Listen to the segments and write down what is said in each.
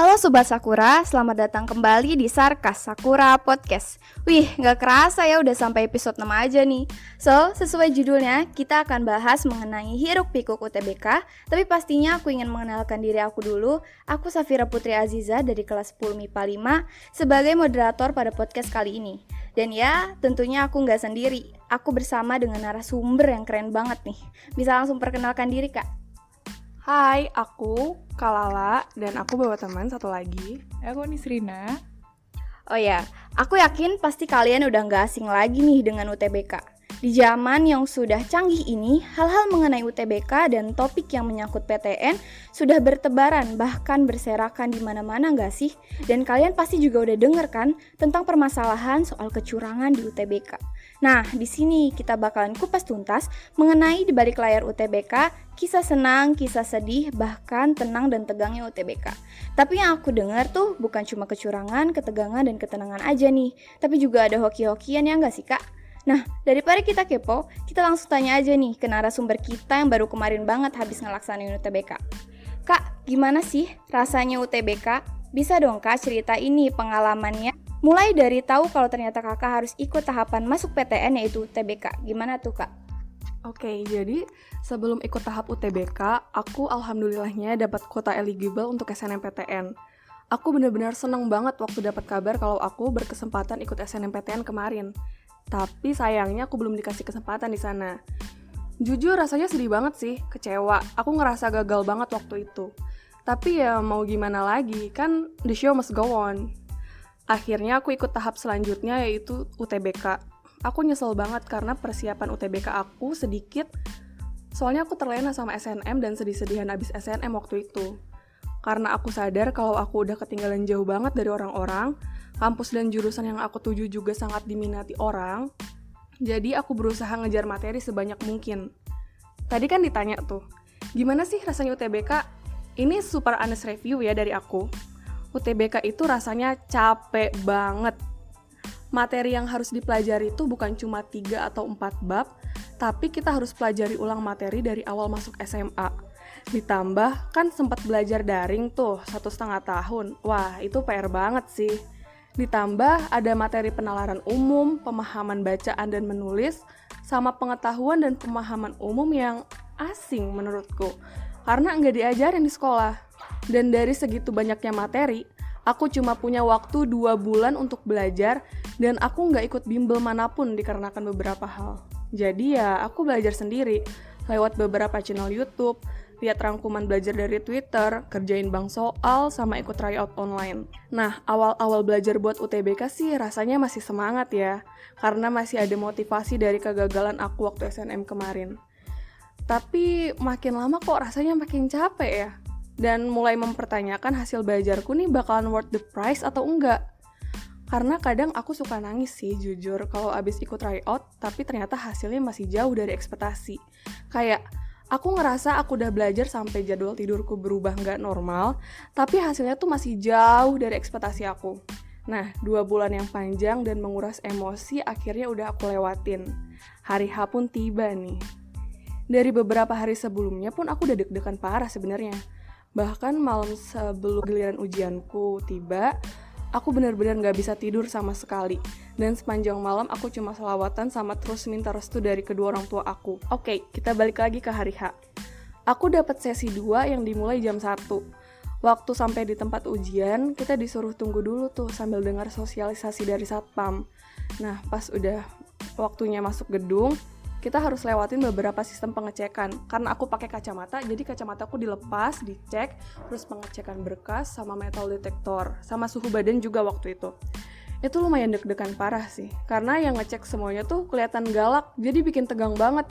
Halo Sobat Sakura, selamat datang kembali di Sarkas Sakura Podcast. Wih, gak kerasa ya udah sampai episode 6 aja nih. So, sesuai judulnya, kita akan bahas mengenai hiruk pikuk UTBK Tapi pastinya aku ingin mengenalkan diri aku dulu. Aku Safira Putri Aziza dari kelas 10 MIPA 5 Sebagai moderator pada podcast kali ini. Dan ya, tentunya aku gak sendiri. Aku bersama dengan narasumber yang keren banget nih. Bisa langsung perkenalkan diri kak Hai, aku Kalala dan aku bawa teman satu lagi. Aku Nisrina. Oh ya, aku yakin pasti kalian udah nggak asing lagi nih dengan UTBK. Di zaman yang sudah canggih ini, hal-hal mengenai UTBK dan topik yang menyangkut PTN sudah bertebaran bahkan berserakan di mana-mana nggak sih? Dan kalian pasti juga udah denger kan tentang permasalahan soal kecurangan di UTBK. Nah, di sini kita bakalan kupas tuntas mengenai di balik layar UTBK, kisah senang, kisah sedih, bahkan tenang dan tegangnya UTBK. Tapi yang aku dengar tuh bukan cuma kecurangan, ketegangan, dan ketenangan aja nih, tapi juga ada hoki-hokian ya nggak sih kak? Nah, daripada kita kepo, kita langsung tanya aja nih ke narasumber kita yang baru kemarin banget habis ngelaksanain UTBK. Kak, gimana sih rasanya UTBK? Bisa dong kak cerita ini pengalamannya? Mulai dari tahu kalau ternyata kakak harus ikut tahapan masuk PTN yaitu UTBK. Gimana tuh kak? Oke, jadi sebelum ikut tahap UTBK, aku alhamdulillahnya dapat kuota eligible untuk SNMPTN. Aku benar-benar seneng banget waktu dapat kabar kalau aku berkesempatan ikut SNMPTN kemarin. Tapi sayangnya aku belum dikasih kesempatan di sana. Jujur rasanya sedih banget sih, kecewa. Aku ngerasa gagal banget waktu itu. Tapi ya mau gimana lagi, kan the show must go on. Akhirnya aku ikut tahap selanjutnya yaitu UTBK. Aku nyesel banget karena persiapan UTBK aku sedikit Soalnya aku terlena sama SNM dan sedih-sedihan abis SNM waktu itu. Karena aku sadar kalau aku udah ketinggalan jauh banget dari orang-orang, kampus dan jurusan yang aku tuju juga sangat diminati orang, jadi aku berusaha ngejar materi sebanyak mungkin. Tadi kan ditanya tuh, gimana sih rasanya UTBK? Ini super honest review ya dari aku. UTBK itu rasanya capek banget. Materi yang harus dipelajari itu bukan cuma 3 atau 4 bab, tapi kita harus pelajari ulang materi dari awal masuk SMA. Ditambah kan sempat belajar daring tuh satu setengah tahun. Wah itu PR banget sih. Ditambah ada materi penalaran umum, pemahaman bacaan dan menulis, sama pengetahuan dan pemahaman umum yang asing menurutku. Karena nggak diajarin di sekolah. Dan dari segitu banyaknya materi, aku cuma punya waktu dua bulan untuk belajar dan aku nggak ikut bimbel mana pun dikarenakan beberapa hal. Jadi ya aku belajar sendiri lewat beberapa channel YouTube, lihat rangkuman belajar dari Twitter, kerjain bank soal, sama ikut tryout online. Nah, awal-awal belajar buat UTBK sih rasanya masih semangat ya, karena masih ada motivasi dari kegagalan aku waktu SNM kemarin. Tapi makin lama kok rasanya makin capek ya, dan mulai mempertanyakan hasil belajarku nih bakalan worth the price atau enggak. Karena kadang aku suka nangis sih jujur kalau abis ikut tryout, tapi ternyata hasilnya masih jauh dari ekspektasi. Kayak, aku ngerasa aku udah belajar sampai jadwal tidurku berubah nggak normal, tapi hasilnya tuh masih jauh dari ekspektasi aku. Nah, dua bulan yang panjang dan menguras emosi akhirnya udah aku lewatin. Hari H pun tiba nih. Dari beberapa hari sebelumnya pun aku udah deg-degan parah sebenarnya. Bahkan malam sebelum giliran ujianku tiba, aku benar-benar nggak bisa tidur sama sekali. Dan sepanjang malam aku cuma selawatan sama terus minta restu dari kedua orang tua aku. Oke, kita balik lagi ke hari H. Aku dapat sesi 2 yang dimulai jam 1. Waktu sampai di tempat ujian, kita disuruh tunggu dulu tuh sambil dengar sosialisasi dari satpam. Nah, pas udah waktunya masuk gedung, kita harus lewatin beberapa sistem pengecekan. Karena aku pakai kacamata jadi kacamataku dilepas dicek terus pengecekan berkas sama metal detektor sama suhu badan juga waktu itu. Itu lumayan deg-degan parah sih karena yang ngecek semuanya tuh kelihatan galak jadi bikin tegang banget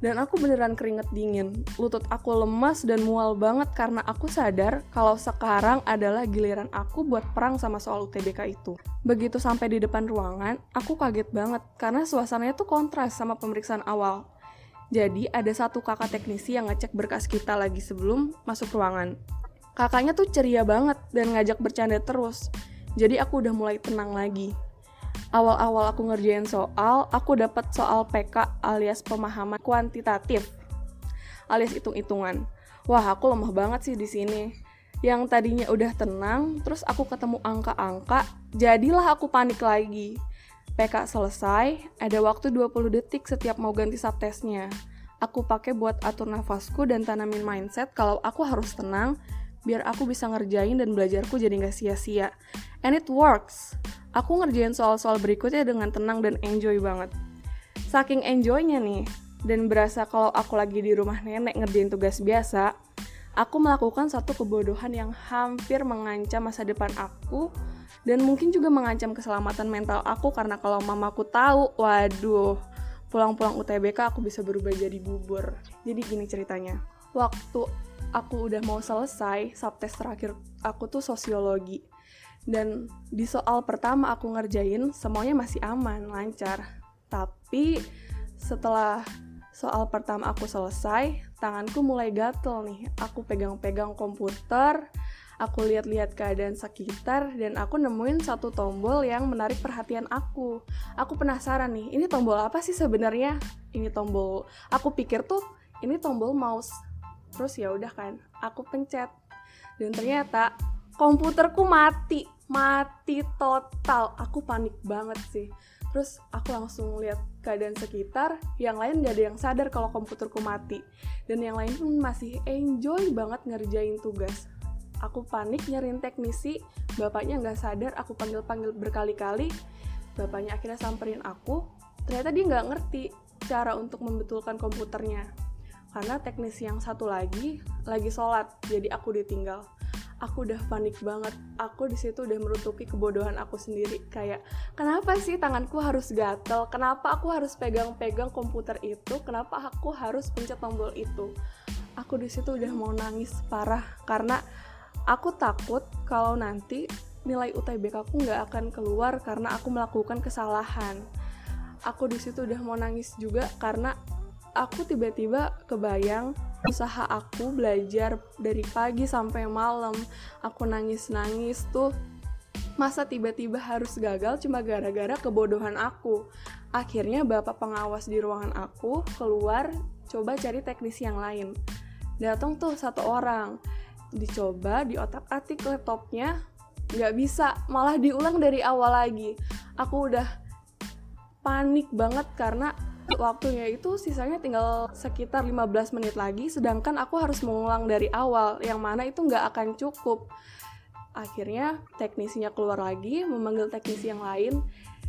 dan aku beneran keringet dingin. Lutut aku lemas dan mual banget karena aku sadar kalau sekarang adalah giliran aku buat perang sama soal UTBK itu. Begitu sampai di depan ruangan, aku kaget banget karena suasananya tuh kontras sama pemeriksaan awal. Jadi ada satu kakak teknisi yang ngecek berkas kita lagi sebelum masuk ruangan. Kakaknya tuh ceria banget dan ngajak bercanda terus. Jadi aku udah mulai tenang lagi awal-awal aku ngerjain soal, aku dapat soal PK alias pemahaman kuantitatif alias hitung-hitungan. Wah, aku lemah banget sih di sini. yang tadinya udah tenang, terus aku ketemu angka-angka, jadilah aku panik lagi. PK selesai, ada waktu 20 detik setiap mau ganti subtestnya. Aku pakai buat atur nafasku dan tanamin mindset kalau aku harus tenang, biar aku bisa ngerjain dan belajarku jadi nggak sia-sia. And it works. Aku ngerjain soal-soal berikutnya dengan tenang dan enjoy banget. Saking enjoynya nih, dan berasa kalau aku lagi di rumah nenek ngerjain tugas biasa, aku melakukan satu kebodohan yang hampir mengancam masa depan aku dan mungkin juga mengancam keselamatan mental aku karena kalau mamaku tahu, waduh, pulang-pulang UTBK aku bisa berubah jadi bubur. Jadi gini ceritanya. Waktu aku udah mau selesai subtes terakhir aku tuh sosiologi dan di soal pertama aku ngerjain semuanya masih aman lancar tapi setelah soal pertama aku selesai tanganku mulai gatel nih aku pegang-pegang komputer aku lihat-lihat keadaan sekitar dan aku nemuin satu tombol yang menarik perhatian aku. Aku penasaran nih, ini tombol apa sih sebenarnya? Ini tombol, aku pikir tuh ini tombol mouse terus ya udah kan aku pencet. Dan ternyata komputerku mati mati total. Aku panik banget sih. Terus aku langsung lihat keadaan sekitar yang lain gak ada yang sadar kalau komputerku mati. Dan yang lain pun masih enjoy banget ngerjain tugas. Aku panik nyariin teknisi bapaknya nggak sadar aku panggil panggil berkali-kali. Bapaknya akhirnya samperin aku. Ternyata dia nggak ngerti cara untuk membetulkan komputernya karena teknisi yang satu lagi lagi sholat jadi aku ditinggal. Aku udah panik banget. Aku di situ udah merutuki kebodohan aku sendiri. Kayak kenapa sih tanganku harus gatel? Kenapa aku harus pegang-pegang komputer itu? Kenapa aku harus pencet tombol itu? Aku di situ udah mau nangis parah. Karena aku takut kalau nanti nilai UTBK aku nggak akan keluar karena aku melakukan kesalahan. Aku di situ udah mau nangis juga karena aku tiba-tiba kebayang usaha aku belajar dari pagi sampai malam. Aku nangis-nangis tuh. Masa tiba-tiba harus gagal cuma gara-gara kebodohan aku. Akhirnya bapak pengawas di ruangan aku keluar coba cari teknisi yang lain. Datang tuh satu orang. Dicoba di otak atik laptopnya nggak bisa. Malah diulang dari awal lagi. Aku udah panik banget karena waktunya itu sisanya tinggal sekitar 15 menit lagi sedangkan aku harus mengulang dari awal yang mana itu nggak akan cukup. Akhirnya teknisinya keluar lagi memanggil teknisi yang lain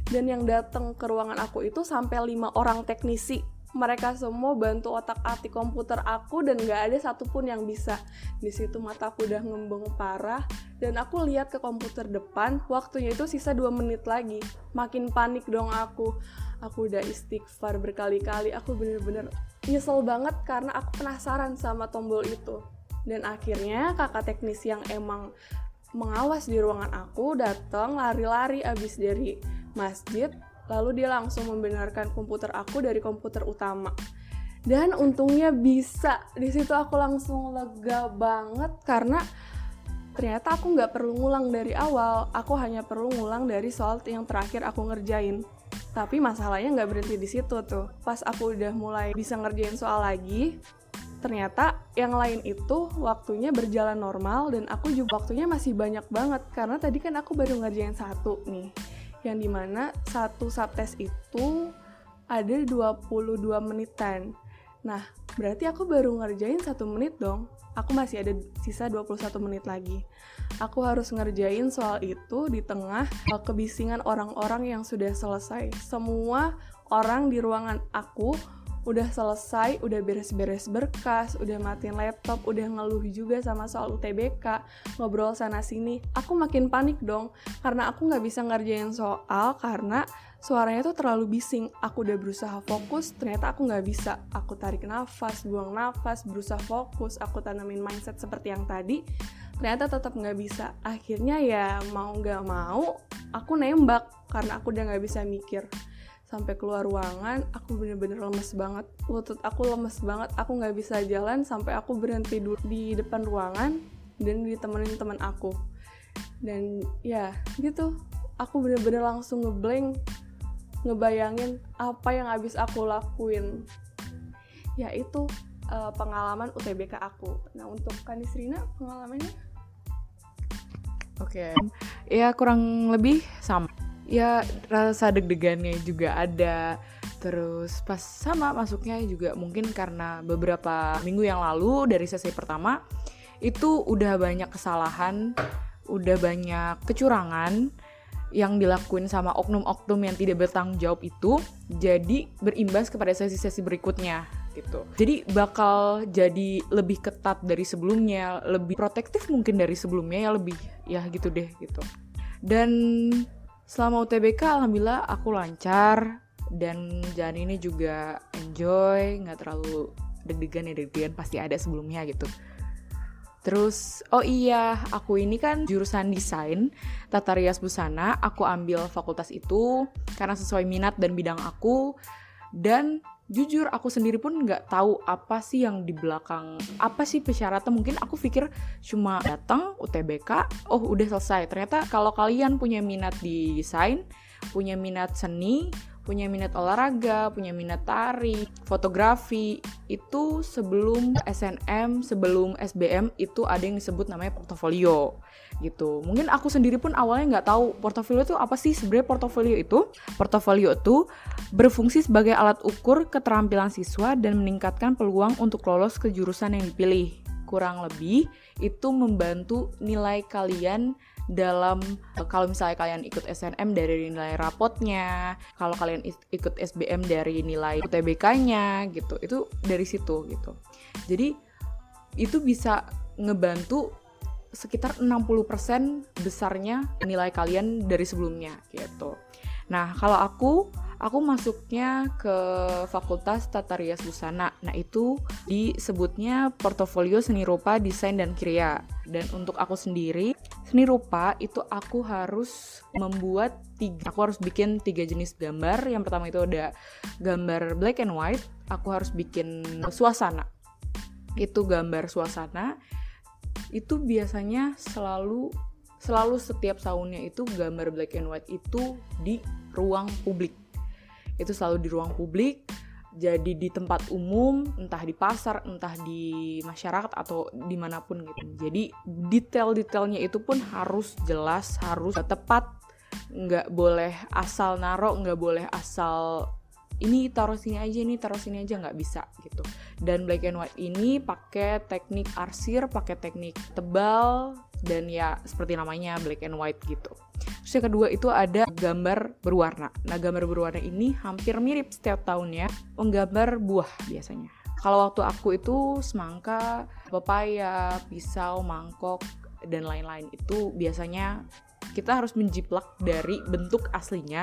dan yang datang ke ruangan aku itu sampai lima orang teknisi mereka semua bantu otak atik komputer aku dan gak ada satupun yang bisa. Di situ mataku udah ngembeng parah dan aku lihat ke komputer depan waktunya itu sisa dua menit lagi. Makin panik dong aku. Aku udah istighfar berkali-kali. Aku bener-bener nyesel banget karena aku penasaran sama tombol itu. Dan akhirnya kakak teknis yang emang mengawas di ruangan aku datang lari-lari abis dari masjid lalu dia langsung membenarkan komputer aku dari komputer utama. Dan untungnya bisa. Di situ aku langsung lega banget karena ternyata aku nggak perlu ngulang dari awal. Aku hanya perlu ngulang dari soal yang terakhir aku ngerjain. Tapi masalahnya nggak berhenti di situ tuh. Pas aku udah mulai bisa ngerjain soal lagi ternyata yang lain itu waktunya berjalan normal dan aku juga waktunya masih banyak banget. Karena tadi kan aku baru ngerjain satu nih yang di mana satu subtest itu ada 22 menitan. Nah berarti aku baru ngerjain satu menit dong. Aku masih ada sisa 21 menit lagi. Aku harus ngerjain soal itu di tengah uh, kebisingan orang-orang yang sudah selesai. Semua orang di ruangan aku udah selesai, udah beres-beres berkas, udah matiin laptop, udah ngeluh juga sama soal UTBK, ngobrol sana sini. Aku makin panik dong, karena aku nggak bisa ngerjain soal karena suaranya tuh terlalu bising. Aku udah berusaha fokus, ternyata aku nggak bisa. Aku tarik nafas, buang nafas, berusaha fokus, aku tanamin mindset seperti yang tadi ternyata tetap nggak bisa akhirnya ya mau nggak mau aku nembak karena aku udah nggak bisa mikir sampai keluar ruangan aku bener-bener lemes banget. Lutut aku lemes banget aku nggak bisa jalan sampai aku berhenti di depan ruangan dan ditemenin teman aku. Dan ya gitu. Aku bener-bener langsung ngeblank ngebayangin apa yang habis aku lakuin. Ya itu uh, pengalaman UTBK aku. Nah untuk Kanisrina pengalamannya? Oke. Ya kurang lebih sama. Ya rasa deg-degannya juga ada. Terus pas sama masuknya juga mungkin karena beberapa minggu yang lalu dari sesi pertama itu udah banyak kesalahan, udah banyak kecurangan yang dilakuin sama oknum-oknum yang tidak bertanggung jawab itu jadi berimbas kepada sesi-sesi berikutnya gitu. Jadi bakal jadi lebih ketat dari sebelumnya, lebih protektif mungkin dari sebelumnya ya lebih ya gitu deh gitu. Dan selama UTBK alhamdulillah aku lancar dan jalan ini juga enjoy, nggak terlalu deg-degan ya deg-degan pasti ada sebelumnya gitu. Terus, oh iya, aku ini kan jurusan desain, tata rias busana. Aku ambil fakultas itu karena sesuai minat dan bidang aku. Dan jujur, aku sendiri pun nggak tahu apa sih yang di belakang, apa sih persyaratan. Mungkin aku pikir cuma datang UTBK, oh udah selesai. Ternyata kalau kalian punya minat di desain, punya minat seni, punya minat olahraga, punya minat tari, fotografi, itu sebelum SNM, sebelum SBM itu ada yang disebut namanya portofolio gitu. Mungkin aku sendiri pun awalnya nggak tahu portofolio itu apa sih sebenarnya portofolio itu. Portofolio itu berfungsi sebagai alat ukur keterampilan siswa dan meningkatkan peluang untuk lolos ke jurusan yang dipilih. Kurang lebih itu membantu nilai kalian dalam eh, kalau misalnya kalian ikut SNM dari nilai rapotnya, kalau kalian ikut SBM dari nilai UTBK-nya gitu. Itu dari situ gitu. Jadi itu bisa ngebantu sekitar 60% besarnya nilai kalian dari sebelumnya gitu. Nah, kalau aku aku masuknya ke Fakultas Tata Rias Busana. Nah, itu disebutnya portofolio seni rupa, desain dan kriya. Dan untuk aku sendiri, seni rupa itu aku harus membuat tiga, aku harus bikin tiga jenis gambar. Yang pertama itu ada gambar black and white, aku harus bikin suasana. Itu gambar suasana. Itu biasanya selalu selalu setiap tahunnya itu gambar black and white itu di ruang publik itu selalu di ruang publik jadi di tempat umum entah di pasar entah di masyarakat atau di mana pun gitu. Jadi detail-detailnya itu pun harus jelas harus tepat. Nggak boleh asal naro nggak boleh asal ini taruh sini aja ini taruh sini aja nggak bisa gitu dan black and white ini pakai teknik arsir pakai teknik tebal dan ya seperti namanya black and white gitu Terus yang kedua itu ada gambar berwarna. Nah, gambar berwarna ini hampir mirip setiap tahunnya menggambar buah biasanya. Kalau waktu aku itu semangka, pepaya, pisau, mangkok, dan lain-lain itu biasanya kita harus menjiplak dari bentuk aslinya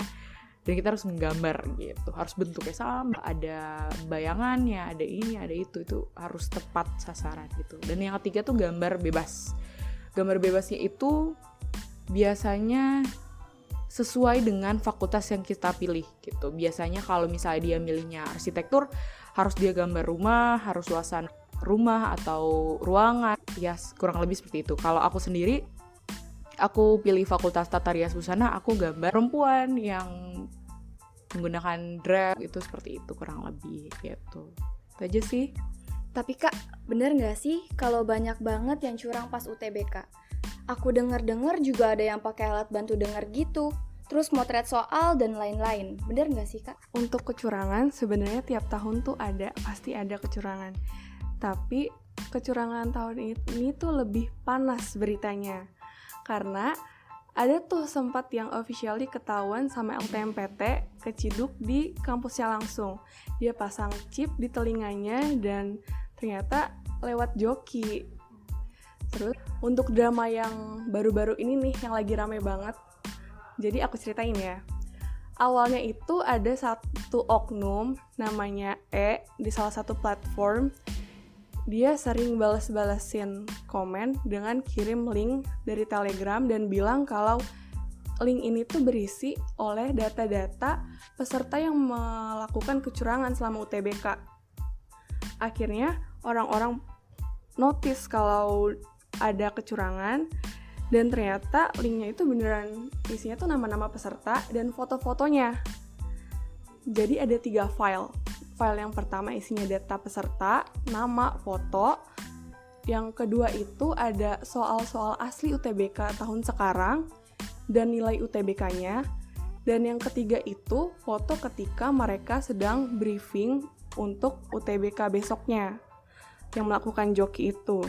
dan kita harus menggambar gitu. Harus bentuknya sama ada bayangannya ada ini ada itu. Itu harus tepat sasaran gitu. Dan yang ketiga tuh gambar bebas. Gambar bebasnya itu biasanya sesuai dengan fakultas yang kita pilih gitu. Biasanya kalau misalnya dia milihnya arsitektur harus dia gambar rumah harus suasana rumah atau ruangan. Ya kurang lebih seperti itu. Kalau aku sendiri aku pilih fakultas tata rias busana aku gambar perempuan yang menggunakan drag itu seperti itu kurang lebih gitu itu aja sih tapi kak bener nggak sih kalau banyak banget yang curang pas UTBK aku denger-dengar juga ada yang pakai alat bantu denger gitu terus motret soal dan lain-lain. Bener nggak sih kak? Untuk kecurangan sebenarnya tiap tahun tuh ada, pasti ada kecurangan. Tapi kecurangan tahun ini tuh lebih panas beritanya. Karena ada tuh sempat yang officially ketahuan sama LTMPT keciduk di kampusnya langsung. Dia pasang chip di telinganya dan ternyata lewat joki. Terus untuk drama yang baru-baru ini nih yang lagi rame banget. Jadi aku ceritain ya. Awalnya itu ada satu oknum namanya E di salah satu platform dia sering balas-balasin komen dengan kirim link dari Telegram dan bilang kalau link ini tuh berisi oleh data-data peserta yang melakukan kecurangan selama UTBK. Akhirnya orang-orang notice kalau ada kecurangan dan ternyata linknya itu beneran isinya tuh nama-nama peserta dan foto-fotonya. Jadi ada tiga file file yang pertama isinya data peserta, nama, foto. Yang kedua itu ada soal-soal asli UTBK tahun sekarang dan nilai UTBK-nya. Dan yang ketiga itu foto ketika mereka sedang briefing untuk UTBK besoknya yang melakukan joki itu.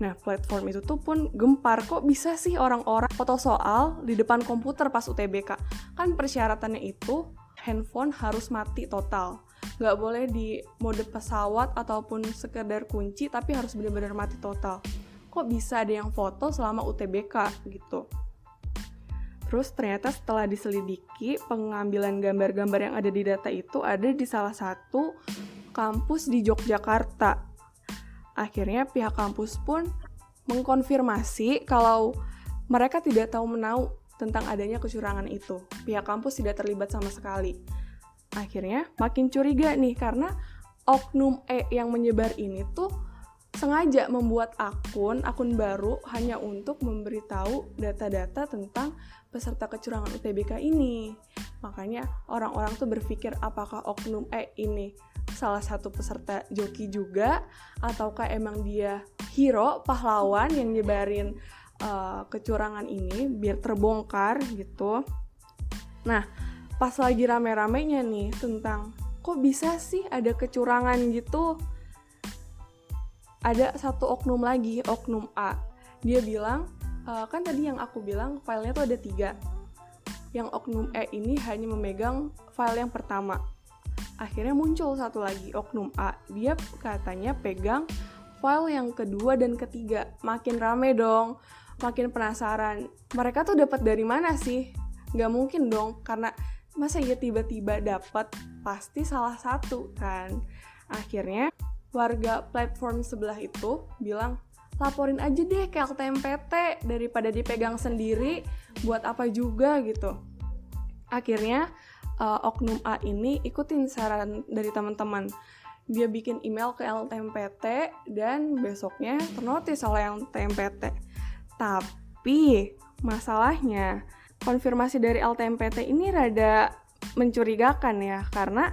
Nah, platform itu tuh pun gempar. Kok bisa sih orang-orang foto soal di depan komputer pas UTBK? Kan persyaratannya itu handphone harus mati total. Nggak boleh di mode pesawat ataupun sekedar kunci, tapi harus benar-benar mati total. Kok bisa ada yang foto selama UTBK gitu? Terus ternyata setelah diselidiki, pengambilan gambar-gambar yang ada di data itu ada di salah satu kampus di Yogyakarta. Akhirnya pihak kampus pun mengkonfirmasi kalau mereka tidak tahu menau tentang adanya kecurangan itu. Pihak kampus tidak terlibat sama sekali. Akhirnya makin curiga nih karena oknum E yang menyebar ini tuh sengaja membuat akun akun baru hanya untuk memberitahu data-data tentang peserta kecurangan UTBK ini. Makanya orang-orang tuh berpikir apakah oknum E ini salah satu peserta joki juga ataukah emang dia hero pahlawan yang nyebarin uh, kecurangan ini biar terbongkar gitu. Nah, pas lagi rame-ramenya nih tentang kok bisa sih ada kecurangan gitu ada satu oknum lagi, oknum A. Dia bilang, e, kan tadi yang aku bilang filenya tuh ada tiga. Yang oknum E ini hanya memegang file yang pertama. Akhirnya muncul satu lagi, oknum A. Dia katanya pegang file yang kedua dan ketiga. Makin rame dong, makin penasaran. Mereka tuh dapat dari mana sih? Gak mungkin dong, karena masa ya tiba-tiba dapat pasti salah satu kan. Akhirnya warga platform sebelah itu bilang laporin aja deh ke LTMPT daripada dipegang sendiri buat apa juga gitu. Akhirnya uh, oknum A ini ikutin saran dari teman-teman. Dia bikin email ke LTMPT dan besoknya ternotis oleh LTMPT tapi masalahnya konfirmasi dari LTMPT ini rada mencurigakan ya karena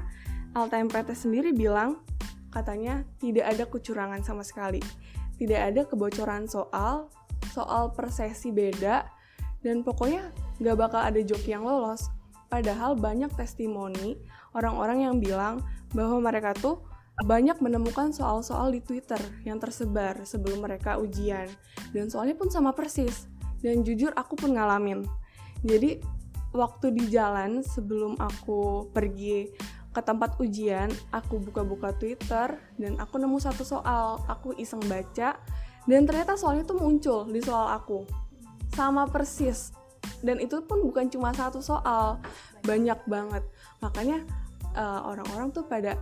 LTMPT sendiri bilang katanya tidak ada kecurangan sama sekali. Tidak ada kebocoran soal, soal persesi beda, dan pokoknya gak bakal ada joki yang lolos. Padahal banyak testimoni orang-orang yang bilang bahwa mereka tuh banyak menemukan soal-soal di Twitter yang tersebar sebelum mereka ujian. Dan soalnya pun sama persis. Dan jujur aku pun ngalamin. Jadi waktu di jalan sebelum aku pergi ke tempat ujian, aku buka-buka Twitter dan aku nemu satu soal. Aku iseng baca dan ternyata soalnya tuh muncul di soal aku. Sama persis. Dan itu pun bukan cuma satu soal, banyak banget. Makanya uh, orang-orang tuh pada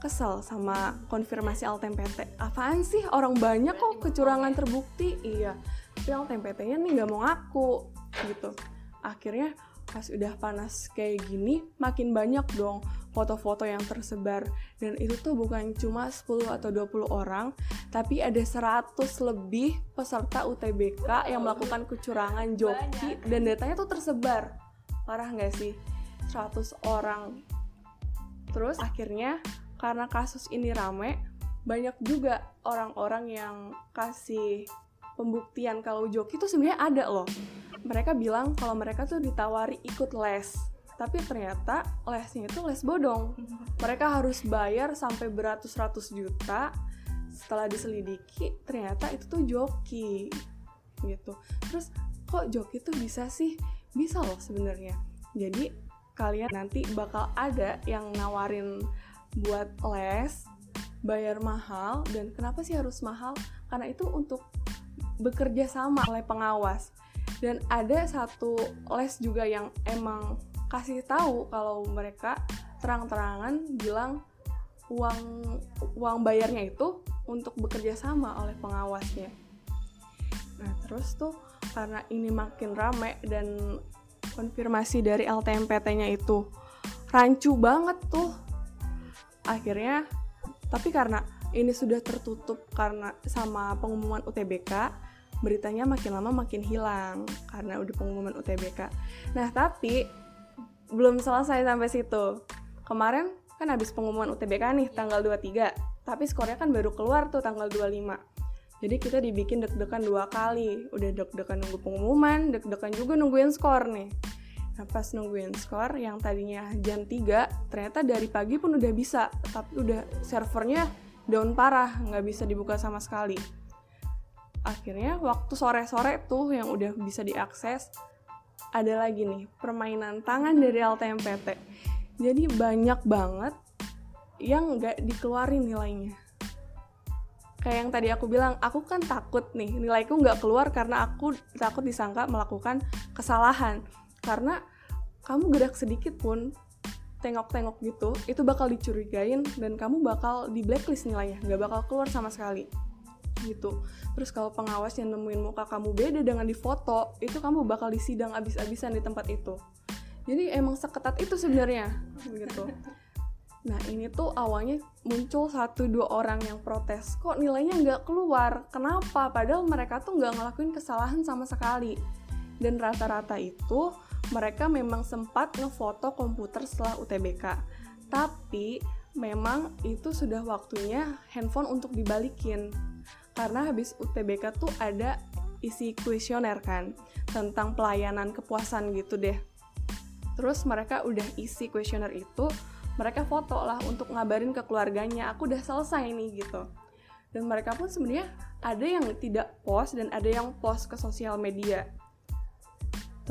kesel sama konfirmasi LTMPT. Apaan sih orang banyak kok kecurangan terbukti? Iya, tapi LTMPT-nya nih nggak mau ngaku gitu. Akhirnya pas udah panas kayak gini makin banyak dong foto-foto yang tersebar dan itu tuh bukan cuma 10 atau 20 orang tapi ada 100 lebih peserta UTBK yang melakukan kecurangan joki banyak. dan datanya tuh tersebar parah nggak sih 100 orang terus akhirnya karena kasus ini rame banyak juga orang-orang yang kasih pembuktian kalau joki itu sebenarnya ada loh. Mereka bilang kalau mereka tuh ditawari ikut les tapi ternyata lesnya itu les bodong. Mereka harus bayar sampai beratus-ratus juta. Setelah diselidiki ternyata itu tuh joki gitu. Terus kok joki tuh bisa sih? Bisa loh sebenarnya. Jadi kalian nanti bakal ada yang nawarin buat les bayar mahal dan kenapa sih harus mahal? Karena itu untuk bekerja sama oleh pengawas dan ada satu les juga yang emang kasih tahu kalau mereka terang-terangan bilang uang uang bayarnya itu untuk bekerja sama oleh pengawasnya. Nah terus tuh karena ini makin rame dan konfirmasi dari LTMPT-nya itu rancu banget tuh. Akhirnya tapi karena ini sudah tertutup karena sama pengumuman UTBK, beritanya makin lama makin hilang karena udah pengumuman UTBK. Nah, tapi belum selesai sampai situ. Kemarin kan habis pengumuman UTBK nih tanggal 23, tapi skornya kan baru keluar tuh tanggal 25 jadi kita dibikin deg-degan dua kali. Udah deg-degan nunggu pengumuman deg-degan juga nungguin skor nih. Nah pas nungguin skor yang tadinya jam 3 ternyata dari pagi pun udah bisa. Tapi udah servernya down parah nggak bisa dibuka sama sekali akhirnya waktu sore-sore tuh yang udah bisa diakses ada lagi nih permainan tangan dari LTMPT jadi banyak banget yang nggak dikeluarin nilainya. Kayak yang tadi aku bilang aku kan takut nih nilaiku nggak keluar karena aku takut disangka melakukan kesalahan. Karena kamu gerak sedikit pun tengok-tengok gitu itu bakal dicurigain dan kamu bakal di blacklist nilainya nggak bakal keluar sama sekali gitu. Terus kalau pengawas yang nemuin muka kamu beda dengan di foto itu kamu bakal disidang abis-abisan di tempat itu. Jadi emang seketat itu sebenarnya gitu. Nah ini tuh awalnya muncul satu dua orang yang protes kok nilainya nggak keluar? Kenapa? Padahal mereka tuh nggak ngelakuin kesalahan sama sekali. Dan rata-rata itu mereka memang sempat ngefoto komputer setelah UTBK tapi memang itu sudah waktunya handphone untuk dibalikin karena habis UTBK tuh ada isi kuesioner kan tentang pelayanan kepuasan gitu deh. Terus mereka udah isi kuesioner itu mereka foto lah untuk ngabarin ke keluarganya aku udah selesai nih gitu. Dan mereka pun sebenarnya ada yang tidak post dan ada yang post ke sosial media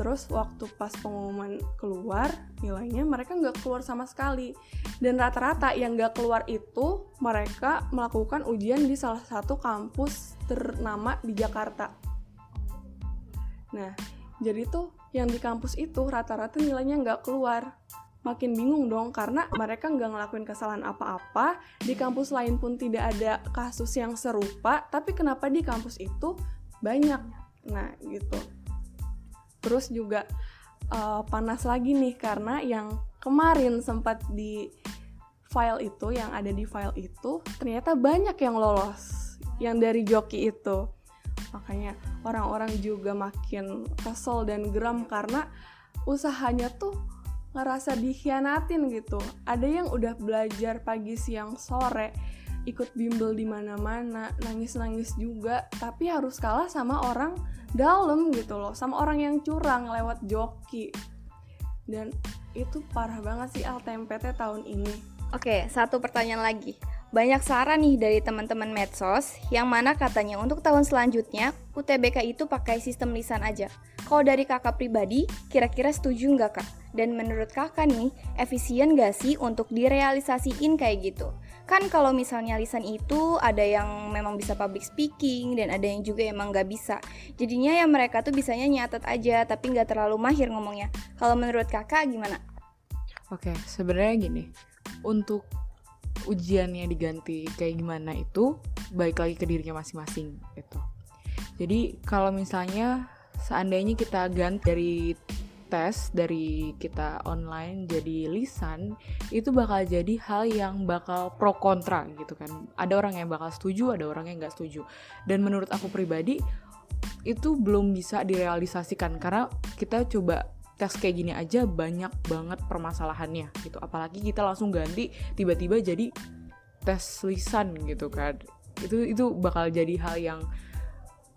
terus waktu pas pengumuman keluar nilainya mereka nggak keluar sama sekali. Dan rata-rata yang nggak keluar itu mereka melakukan ujian di salah satu kampus ternama di Jakarta. Nah jadi tuh yang di kampus itu rata-rata nilainya nggak keluar. Makin bingung dong karena mereka nggak ngelakuin kesalahan apa-apa. Di kampus lain pun tidak ada kasus yang serupa tapi kenapa di kampus itu banyak? Nah gitu terus juga uh, panas lagi nih karena yang kemarin sempat di file itu yang ada di file itu ternyata banyak yang lolos yang dari joki itu makanya orang-orang juga makin kesel dan geram karena usahanya tuh ngerasa dikhianatin gitu. Ada yang udah belajar pagi, siang, sore, ikut bimbel di mana-mana, nangis-nangis juga, tapi harus kalah sama orang dalam gitu loh, sama orang yang curang lewat joki. Dan itu parah banget sih LTMPT tahun ini. Oke, satu pertanyaan lagi. Banyak saran nih dari teman-teman medsos yang mana katanya untuk tahun selanjutnya UTBK itu pakai sistem lisan aja. Kalau dari kakak pribadi, kira-kira setuju nggak kak? Dan menurut kakak nih, efisien gak sih untuk direalisasiin kayak gitu? Kan kalau misalnya lisan itu ada yang memang bisa public speaking dan ada yang juga emang nggak bisa. Jadinya ya mereka tuh bisanya nyatet aja tapi nggak terlalu mahir ngomongnya. Kalau menurut kakak gimana? Oke, sebenarnya gini, untuk ujiannya diganti kayak gimana itu baik lagi ke dirinya masing-masing gitu. Jadi kalau misalnya seandainya kita ganti dari tes dari kita online jadi lisan itu bakal jadi hal yang bakal pro kontra gitu kan. Ada orang yang bakal setuju ada orang yang nggak setuju. Dan menurut aku pribadi itu belum bisa direalisasikan karena kita coba tes kayak gini aja banyak banget permasalahannya gitu. Apalagi kita langsung ganti tiba-tiba jadi tes lisan gitu kan. Itu itu bakal jadi hal yang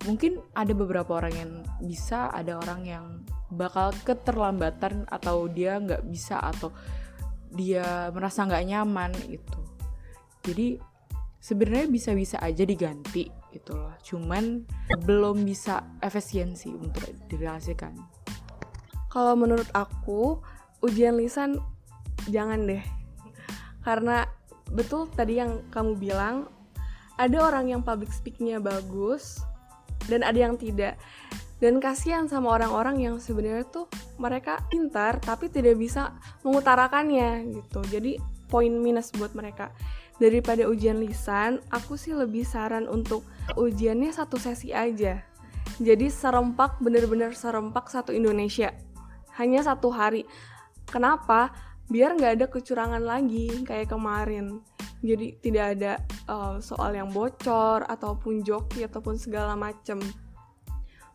mungkin ada beberapa orang yang bisa ada orang yang bakal keterlambatan atau dia nggak bisa atau dia merasa nggak nyaman itu jadi sebenarnya bisa-bisa aja diganti gitu cuman belum bisa efisiensi untuk direalisasikan. Kalau menurut aku, ujian lisan jangan deh. Karena betul tadi yang kamu bilang, ada orang yang public speakingnya bagus dan ada yang tidak. Dan kasihan sama orang-orang yang sebenarnya tuh mereka pintar tapi tidak bisa mengutarakannya gitu. Jadi poin minus buat mereka. Daripada ujian lisan, aku sih lebih saran untuk ujiannya satu sesi aja. Jadi serempak bener-bener serempak satu Indonesia hanya satu hari. Kenapa? Biar nggak ada kecurangan lagi kayak kemarin. Jadi tidak ada uh, soal yang bocor ataupun joki ataupun segala macem.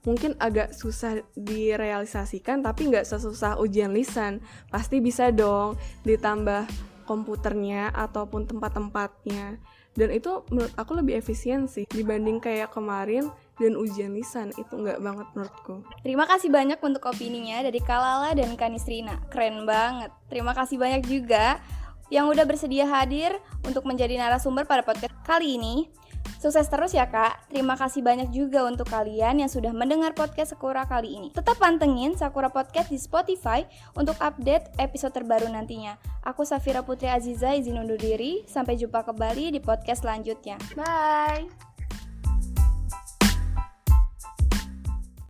Mungkin agak susah direalisasikan tapi nggak sesusah ujian lisan. Pasti bisa dong ditambah komputernya ataupun tempat-tempatnya dan itu menurut aku lebih efisien sih dibanding kayak kemarin dan ujian lisan itu nggak banget menurutku. Terima kasih banyak untuk opininya dari Kalala dan Kanisrina. Keren banget. Terima kasih banyak juga yang udah bersedia hadir untuk menjadi narasumber pada podcast kali ini. Sukses terus ya kak, terima kasih banyak juga untuk kalian yang sudah mendengar podcast Sakura kali ini. Tetap pantengin Sakura Podcast di Spotify untuk update episode terbaru nantinya. Aku Safira Putri Aziza izin undur diri, sampai jumpa kembali di podcast selanjutnya. Bye!